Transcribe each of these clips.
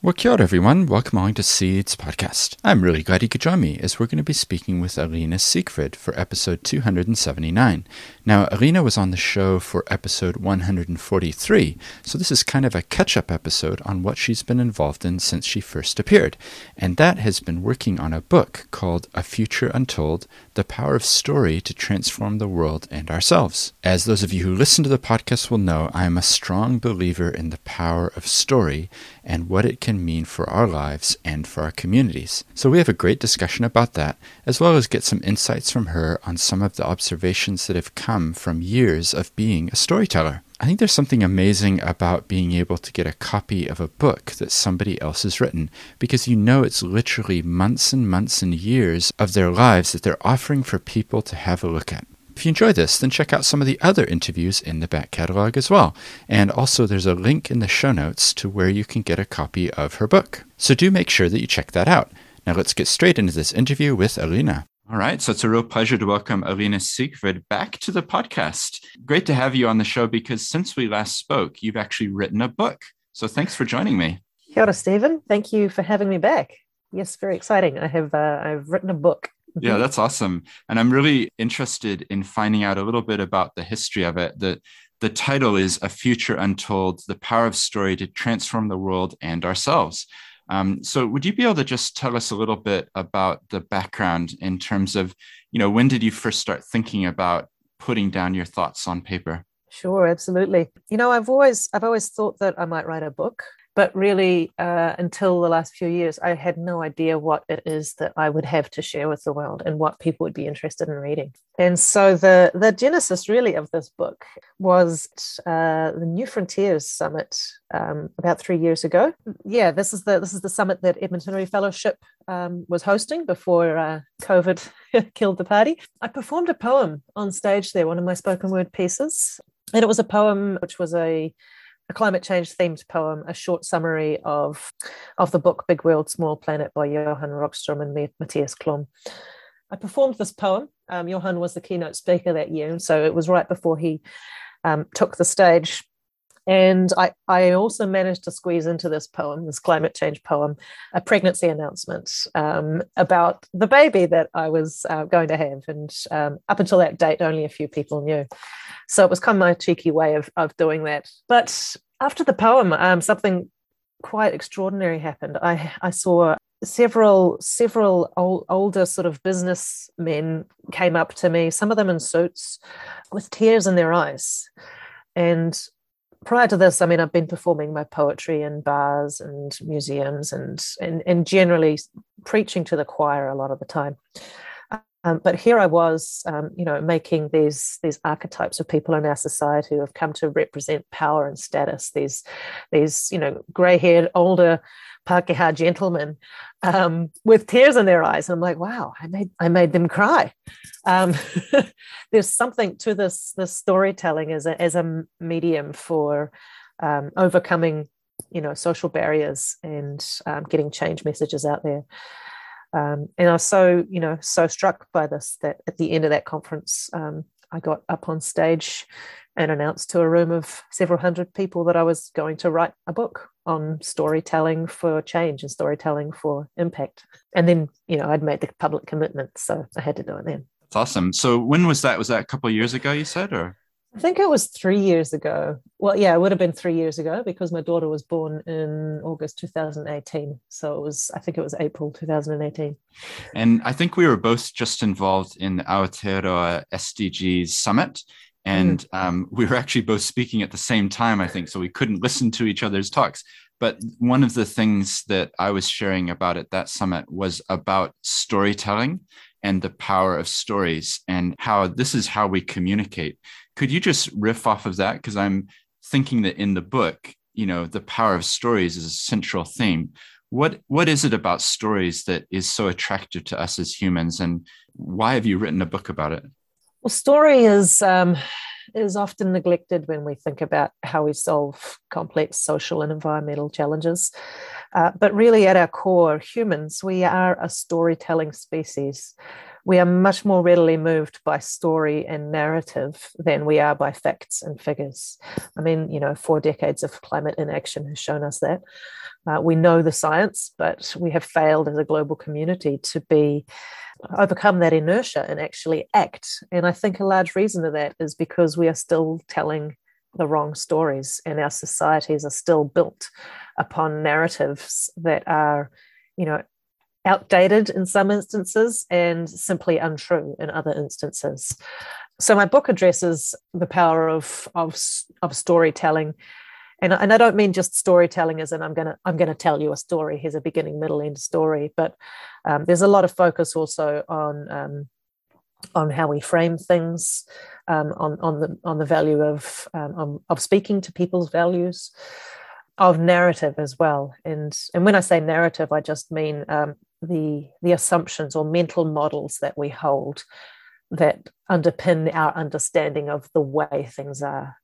Well, kia ora, everyone. Welcome along to Seeds Podcast. I'm really glad you could join me as we're going to be speaking with Alina Siegfried for episode 279. Now, Alina was on the show for episode 143, so this is kind of a catch up episode on what she's been involved in since she first appeared. And that has been working on a book called A Future Untold The Power of Story to Transform the World and Ourselves. As those of you who listen to the podcast will know, I am a strong believer in the power of story and what it can mean for our lives and for our communities. So we have a great discussion about that, as well as get some insights from her on some of the observations that have come from years of being a storyteller. I think there's something amazing about being able to get a copy of a book that somebody else has written because you know it's literally months and months and years of their lives that they're offering for people to have a look at. If you enjoy this, then check out some of the other interviews in the back catalog as well. And also, there's a link in the show notes to where you can get a copy of her book. So do make sure that you check that out. Now, let's get straight into this interview with Alina. All right. So it's a real pleasure to welcome Alina Siegfried back to the podcast. Great to have you on the show because since we last spoke, you've actually written a book. So thanks for joining me. Kia ora, Stephen. Thank you for having me back. Yes, very exciting. I have uh, I've written a book yeah, that's awesome. And I'm really interested in finding out a little bit about the history of it. The the title is A Future Untold: The Power of Story to Transform the World and Ourselves. Um, so would you be able to just tell us a little bit about the background in terms of, you know, when did you first start thinking about putting down your thoughts on paper? Sure, absolutely. You know, I've always I've always thought that I might write a book but really uh, until the last few years i had no idea what it is that i would have to share with the world and what people would be interested in reading. And so the the genesis really of this book was uh, the new frontiers summit um, about three years ago. Yeah this is the this is the summit that Edmund Hillary fellowship um, was hosting before uh, covid killed the party. I performed a poem on stage there one of my spoken word pieces. And it was a poem which was a a climate change themed poem, a short summary of, of the book Big World, Small Planet by Johan Rockström and Mattias Klum. I performed this poem. Um, Johan was the keynote speaker that year, so it was right before he um, took the stage. And I, I also managed to squeeze into this poem, this climate change poem, a pregnancy announcement um, about the baby that I was uh, going to have. And um, up until that date, only a few people knew. So it was kind of my cheeky way of, of doing that. But after the poem, um, something quite extraordinary happened. I, I saw several several old, older sort of businessmen came up to me, some of them in suits, with tears in their eyes. And prior to this, I mean, I've been performing my poetry in bars and museums and, and, and generally preaching to the choir a lot of the time. Um, but here I was, um, you know, making these these archetypes of people in our society who have come to represent power and status. These these you know grey-haired older Pākehā gentlemen um, with tears in their eyes, and I'm like, wow, I made I made them cry. Um, there's something to this this storytelling as a as a medium for um, overcoming, you know, social barriers and um, getting change messages out there. Um, and I was so, you know, so struck by this that at the end of that conference, um, I got up on stage and announced to a room of several hundred people that I was going to write a book on storytelling for change and storytelling for impact. And then, you know, I'd made the public commitment, so I had to do it then. That's awesome. So when was that? Was that a couple of years ago? You said, or I think it was three years ago. Well, yeah, it would have been three years ago because my daughter was born in August 2018. So it was, I think it was April 2018. And I think we were both just involved in the Aotearoa SDGs Summit. And mm. um, we were actually both speaking at the same time, I think. So we couldn't listen to each other's talks. But one of the things that I was sharing about at that summit was about storytelling and the power of stories and how this is how we communicate could you just riff off of that? Because I'm thinking that in the book, you know, the power of stories is a central theme. What what is it about stories that is so attractive to us as humans, and why have you written a book about it? Well, story is um, is often neglected when we think about how we solve complex social and environmental challenges. Uh, but really, at our core, humans, we are a storytelling species we are much more readily moved by story and narrative than we are by facts and figures. I mean, you know, four decades of climate inaction has shown us that. Uh, we know the science, but we have failed as a global community to be overcome that inertia and actually act. And I think a large reason of that is because we are still telling the wrong stories, and our societies are still built upon narratives that are, you know, outdated in some instances and simply untrue in other instances. So my book addresses the power of of, of storytelling. And, and I don't mean just storytelling as in I'm gonna I'm gonna tell you a story. Here's a beginning, middle, end story. But um, there's a lot of focus also on um, on how we frame things, um, on on the on the value of um, of speaking to people's values, of narrative as well. And and when I say narrative, I just mean um, the the assumptions or mental models that we hold that underpin our understanding of the way things are.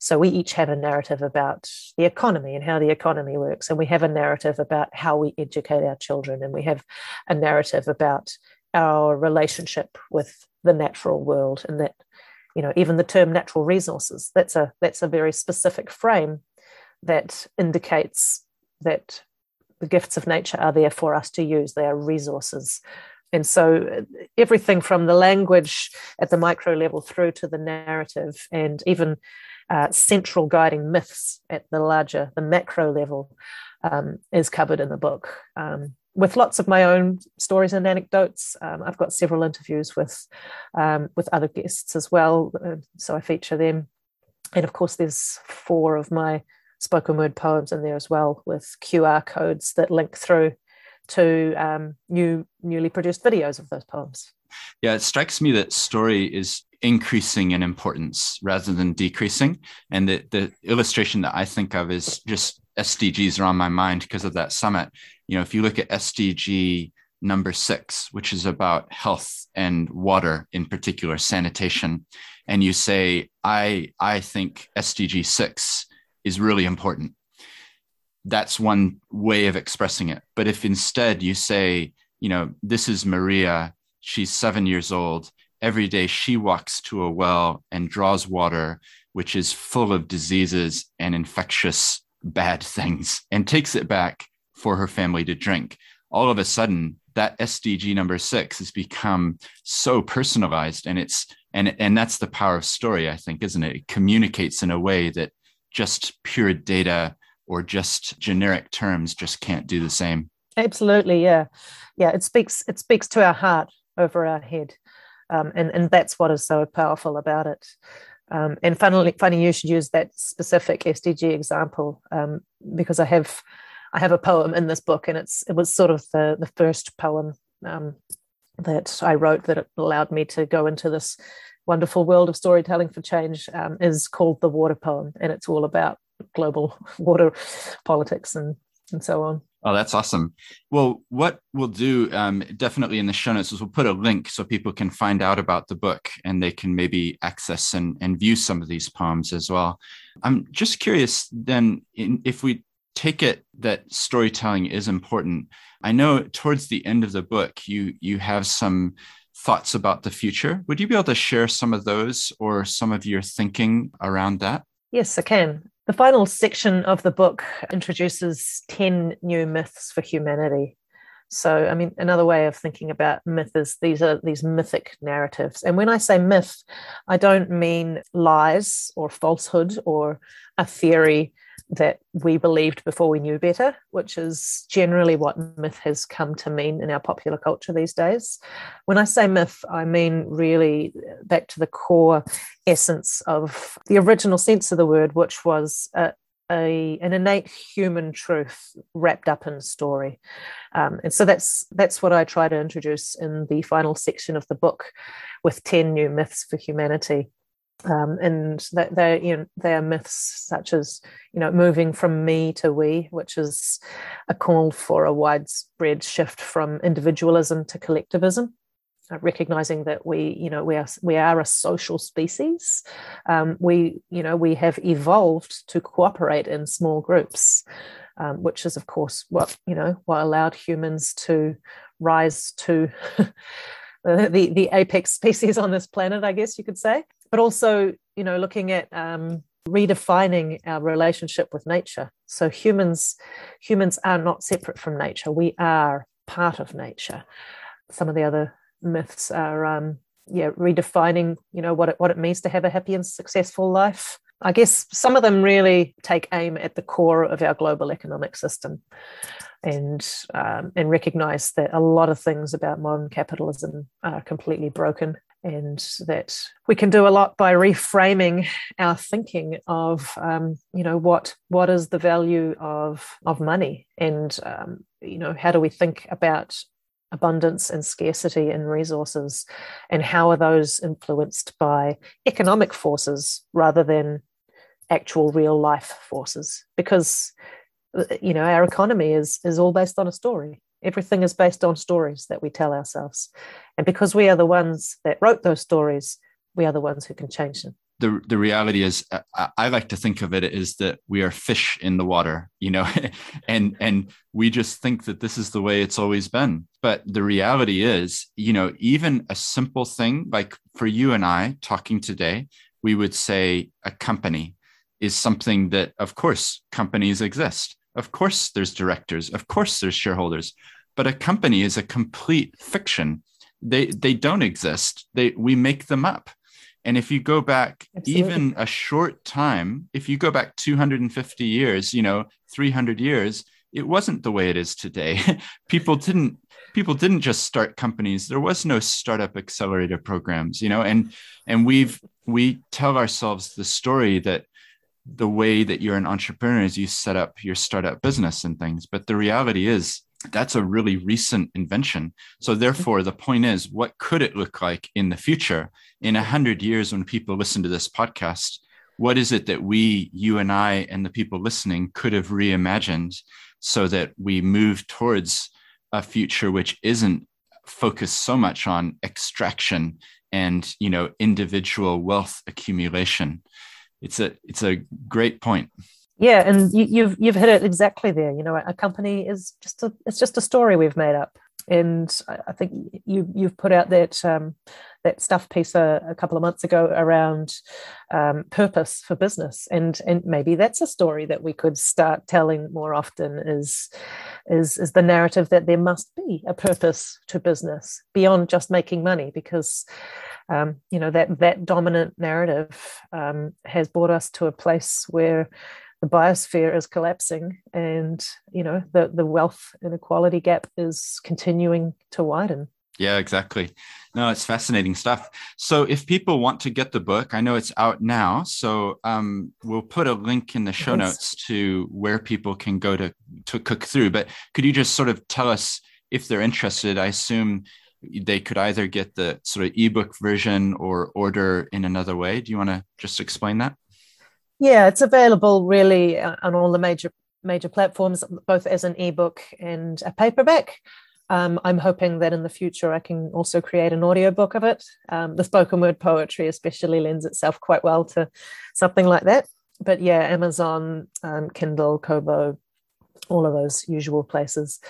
So we each have a narrative about the economy and how the economy works, and we have a narrative about how we educate our children, and we have a narrative about our relationship with the natural world and that you know even the term natural resources that's a that's a very specific frame that indicates that the gifts of nature are there for us to use they are resources and so everything from the language at the micro level through to the narrative and even uh, central guiding myths at the larger the macro level um, is covered in the book um, with lots of my own stories and anecdotes. Um, I've got several interviews with um, with other guests as well, uh, so I feature them. And of course, there's four of my spoken word poems in there as well, with QR codes that link through to um, new newly produced videos of those poems. Yeah, it strikes me that story is increasing in importance rather than decreasing. And the, the illustration that I think of is just SDGs are on my mind because of that summit. You know, if you look at SDG number six, which is about health and water, in particular sanitation, and you say, I, I think SDG six is really important. That's one way of expressing it. But if instead you say, you know, this is Maria, she's seven years old, every day she walks to a well and draws water, which is full of diseases and infectious bad things, and takes it back for her family to drink. All of a sudden, that SDG number six has become so personalized, and it's and and that's the power of story, I think, isn't it? It communicates in a way that just pure data or just generic terms just can't do the same. Absolutely, yeah, yeah. It speaks it speaks to our heart over our head. Um, and, and that's what is so powerful about it. Um, and funnily, funny you should use that specific SDG example um, because I have I have a poem in this book, and it's it was sort of the the first poem um, that I wrote that allowed me to go into this wonderful world of storytelling for change. Um, is called the Water Poem, and it's all about global water politics and and so on. Oh, that's awesome. Well, what we'll do um, definitely in the show notes is we'll put a link so people can find out about the book and they can maybe access and, and view some of these poems as well. I'm just curious then in, if we take it that storytelling is important. I know towards the end of the book, you you have some thoughts about the future. Would you be able to share some of those or some of your thinking around that? Yes, I can. The final section of the book introduces 10 new myths for humanity. So, I mean, another way of thinking about myth is these are these mythic narratives. And when I say myth, I don't mean lies or falsehood or a theory that we believed before we knew better, which is generally what myth has come to mean in our popular culture these days. When I say myth, I mean really back to the core essence of the original sense of the word, which was a, a, an innate human truth wrapped up in story. Um, and so that's that's what I try to introduce in the final section of the book with 10 new myths for humanity. Um, and that they you know they are myths such as you know moving from me to we, which is a call for a widespread shift from individualism to collectivism, uh, recognizing that we you know we are we are a social species. Um, we you know we have evolved to cooperate in small groups, um, which is of course what you know what allowed humans to rise to the, the apex species on this planet, I guess you could say. But also, you know, looking at um, redefining our relationship with nature. So humans humans are not separate from nature. We are part of nature. Some of the other myths are um, yeah, redefining, you know, what it what it means to have a happy and successful life. I guess some of them really take aim at the core of our global economic system and um, and recognize that a lot of things about modern capitalism are completely broken and that we can do a lot by reframing our thinking of um, you know what what is the value of of money? And um, you know how do we think about abundance and scarcity in resources? And how are those influenced by economic forces rather than actual real life forces? Because uh, you know our economy is is all based on a story everything is based on stories that we tell ourselves. And because we are the ones that wrote those stories we are the ones who can change them. The the reality is uh, I, I, like to think of it is that we are fish in the water you know and and we just think that this is the way it's always been. But the reality is you know even a simple thing like for you and i talking today we would say a company is something that of course companies exist of course there's directors of course there's shareholders but a company is a complete fiction they they don't exist they we make them up and if you go back Absolutely. even a short time, if you go back 250 years, you know, 300 years, it wasn't the way it is today. people didn't people didn't just start companies. There was no startup accelerator programs, you know, and and we've we tell ourselves the story that the way that you're an entrepreneur is you set up your startup business and things. But the reality is that's a really recent invention. So therefore, the point is, what could it look like in the future? In a hundred years, when people listen to this podcast, what is it that we, you and I, and the people listening could have reimagined so that we move towards a future which isn't focused so much on extraction and you know individual wealth accumulation it's a it's a great point. Yeah and you, you've you've hit it exactly there. You know a company is just a it's just a story we've made up. And I think you you've put out that um, that stuff piece a, a, couple of months ago around um, purpose for business, and and maybe that's a story that we could start telling more often. Is is is the narrative that there must be a purpose to business beyond just making money, because um, you know that that dominant narrative um, has brought us to a place where the biosphere is collapsing and you know the the wealth inequality gap is continuing to widen. Yeah exactly. No it's fascinating stuff. So if people want to get the book i know it's out now so um, we'll put a link in the show yes. notes to where people can go to to cook through but could you just sort of tell us if they're interested i assume they could either get the sort of ebook version or order in another way do you want to just explain that yeah, it's available really uh, on all the major major platforms, both as an ebook and a paperback. Um, I'm hoping that in the future I can also create an audiobook of it. Um, the spoken word poetry especially lends itself quite well to something like that. But yeah, Amazon, um, Kindle, Kobo, all of those usual places.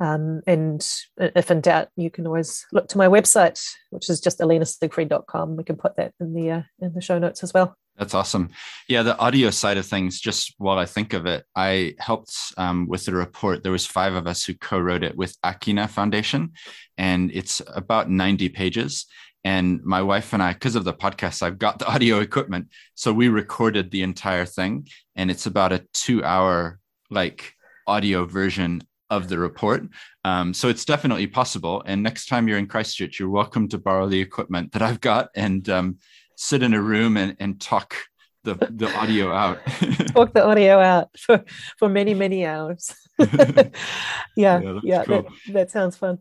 Um, and if in doubt, you can always look to my website, which is just alinasiegfried.com. We can put that in the uh, in the show notes as well. That's awesome. Yeah, the audio side of things. Just while I think of it, I helped um, with the report. There was five of us who co-wrote it with Akina Foundation, and it's about ninety pages. And my wife and I, because of the podcast, I've got the audio equipment, so we recorded the entire thing, and it's about a two-hour like audio version of the report. Um, so it's definitely possible. And next time you're in Christchurch, you're welcome to borrow the equipment that I've got and um, sit in a room and, and talk the, the audio out. talk the audio out for, for many, many hours. yeah, yeah, yeah cool. that, that sounds fun.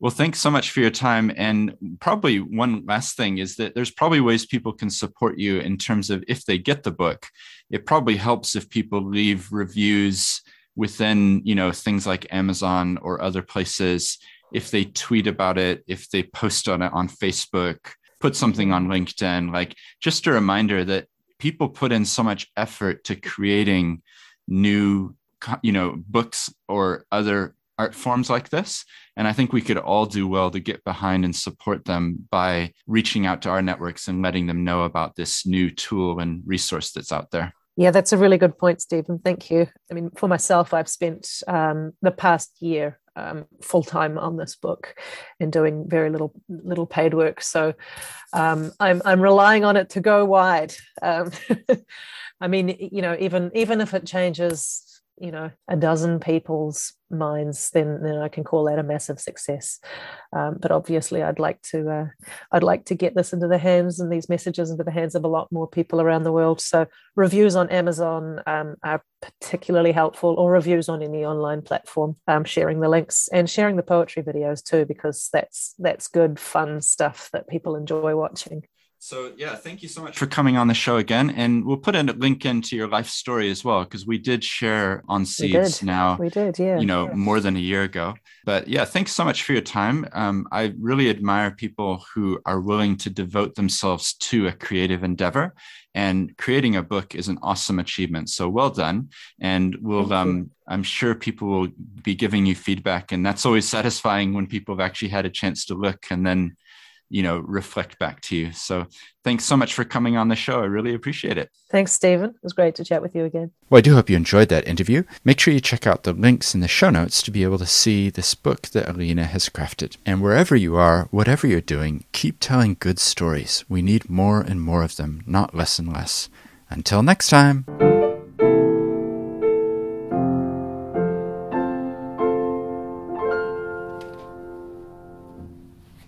Well, thanks so much for your time. And probably one last thing is that there's probably ways people can support you in terms of if they get the book. It probably helps if people leave reviews within, you know, things like Amazon or other places. If they tweet about it, if they post on it on Facebook, put something on LinkedIn, like just a reminder that people put in so much effort to creating new, you know, books or other art forms like this. And I think we could all do well to get behind and support them by reaching out to our networks and letting them know about this new tool and resource that's out there. Yeah, that's a really good point, Stephen. Thank you. I mean, for myself, I've spent um, the past year um, full time on this book and doing very little little paid work. So um, I'm I'm relying on it to go wide. Um, I mean, you know, even even if it changes you know a dozen people's minds then then i can call that a massive success. Um, but obviously i'd like to uh, i'd like to get this into the hands and these messages into the hands of a lot more people around the world. So reviews on amazon um, are particularly helpful or reviews on any online platform. Um, sharing the links and sharing the poetry videos too because that's that's good fun stuff that people enjoy watching so yeah, thank you so much for coming on the show again. And we'll put a link into your life story as well, because we did share on Seeds we now. We did, yeah. You know, more than a year ago. But yeah, thanks so much for your time. Um, I really admire people who are willing to devote themselves to a creative endeavor. And creating a book is an awesome achievement. So well done. And we'll um, I'm sure people will be giving you feedback. And that's always satisfying when people have actually had a chance to look and then you know reflect back to you. So thanks so much for coming on the show. I really appreciate it. Thanks stephen. It was great to chat with you again. Well i do hope you enjoyed that interview. Make sure you check out the links in the show notes to be able to see this book that alina has crafted. And wherever you are whatever you're doing keep telling good stories. We need more and more of them not less and less. Until next time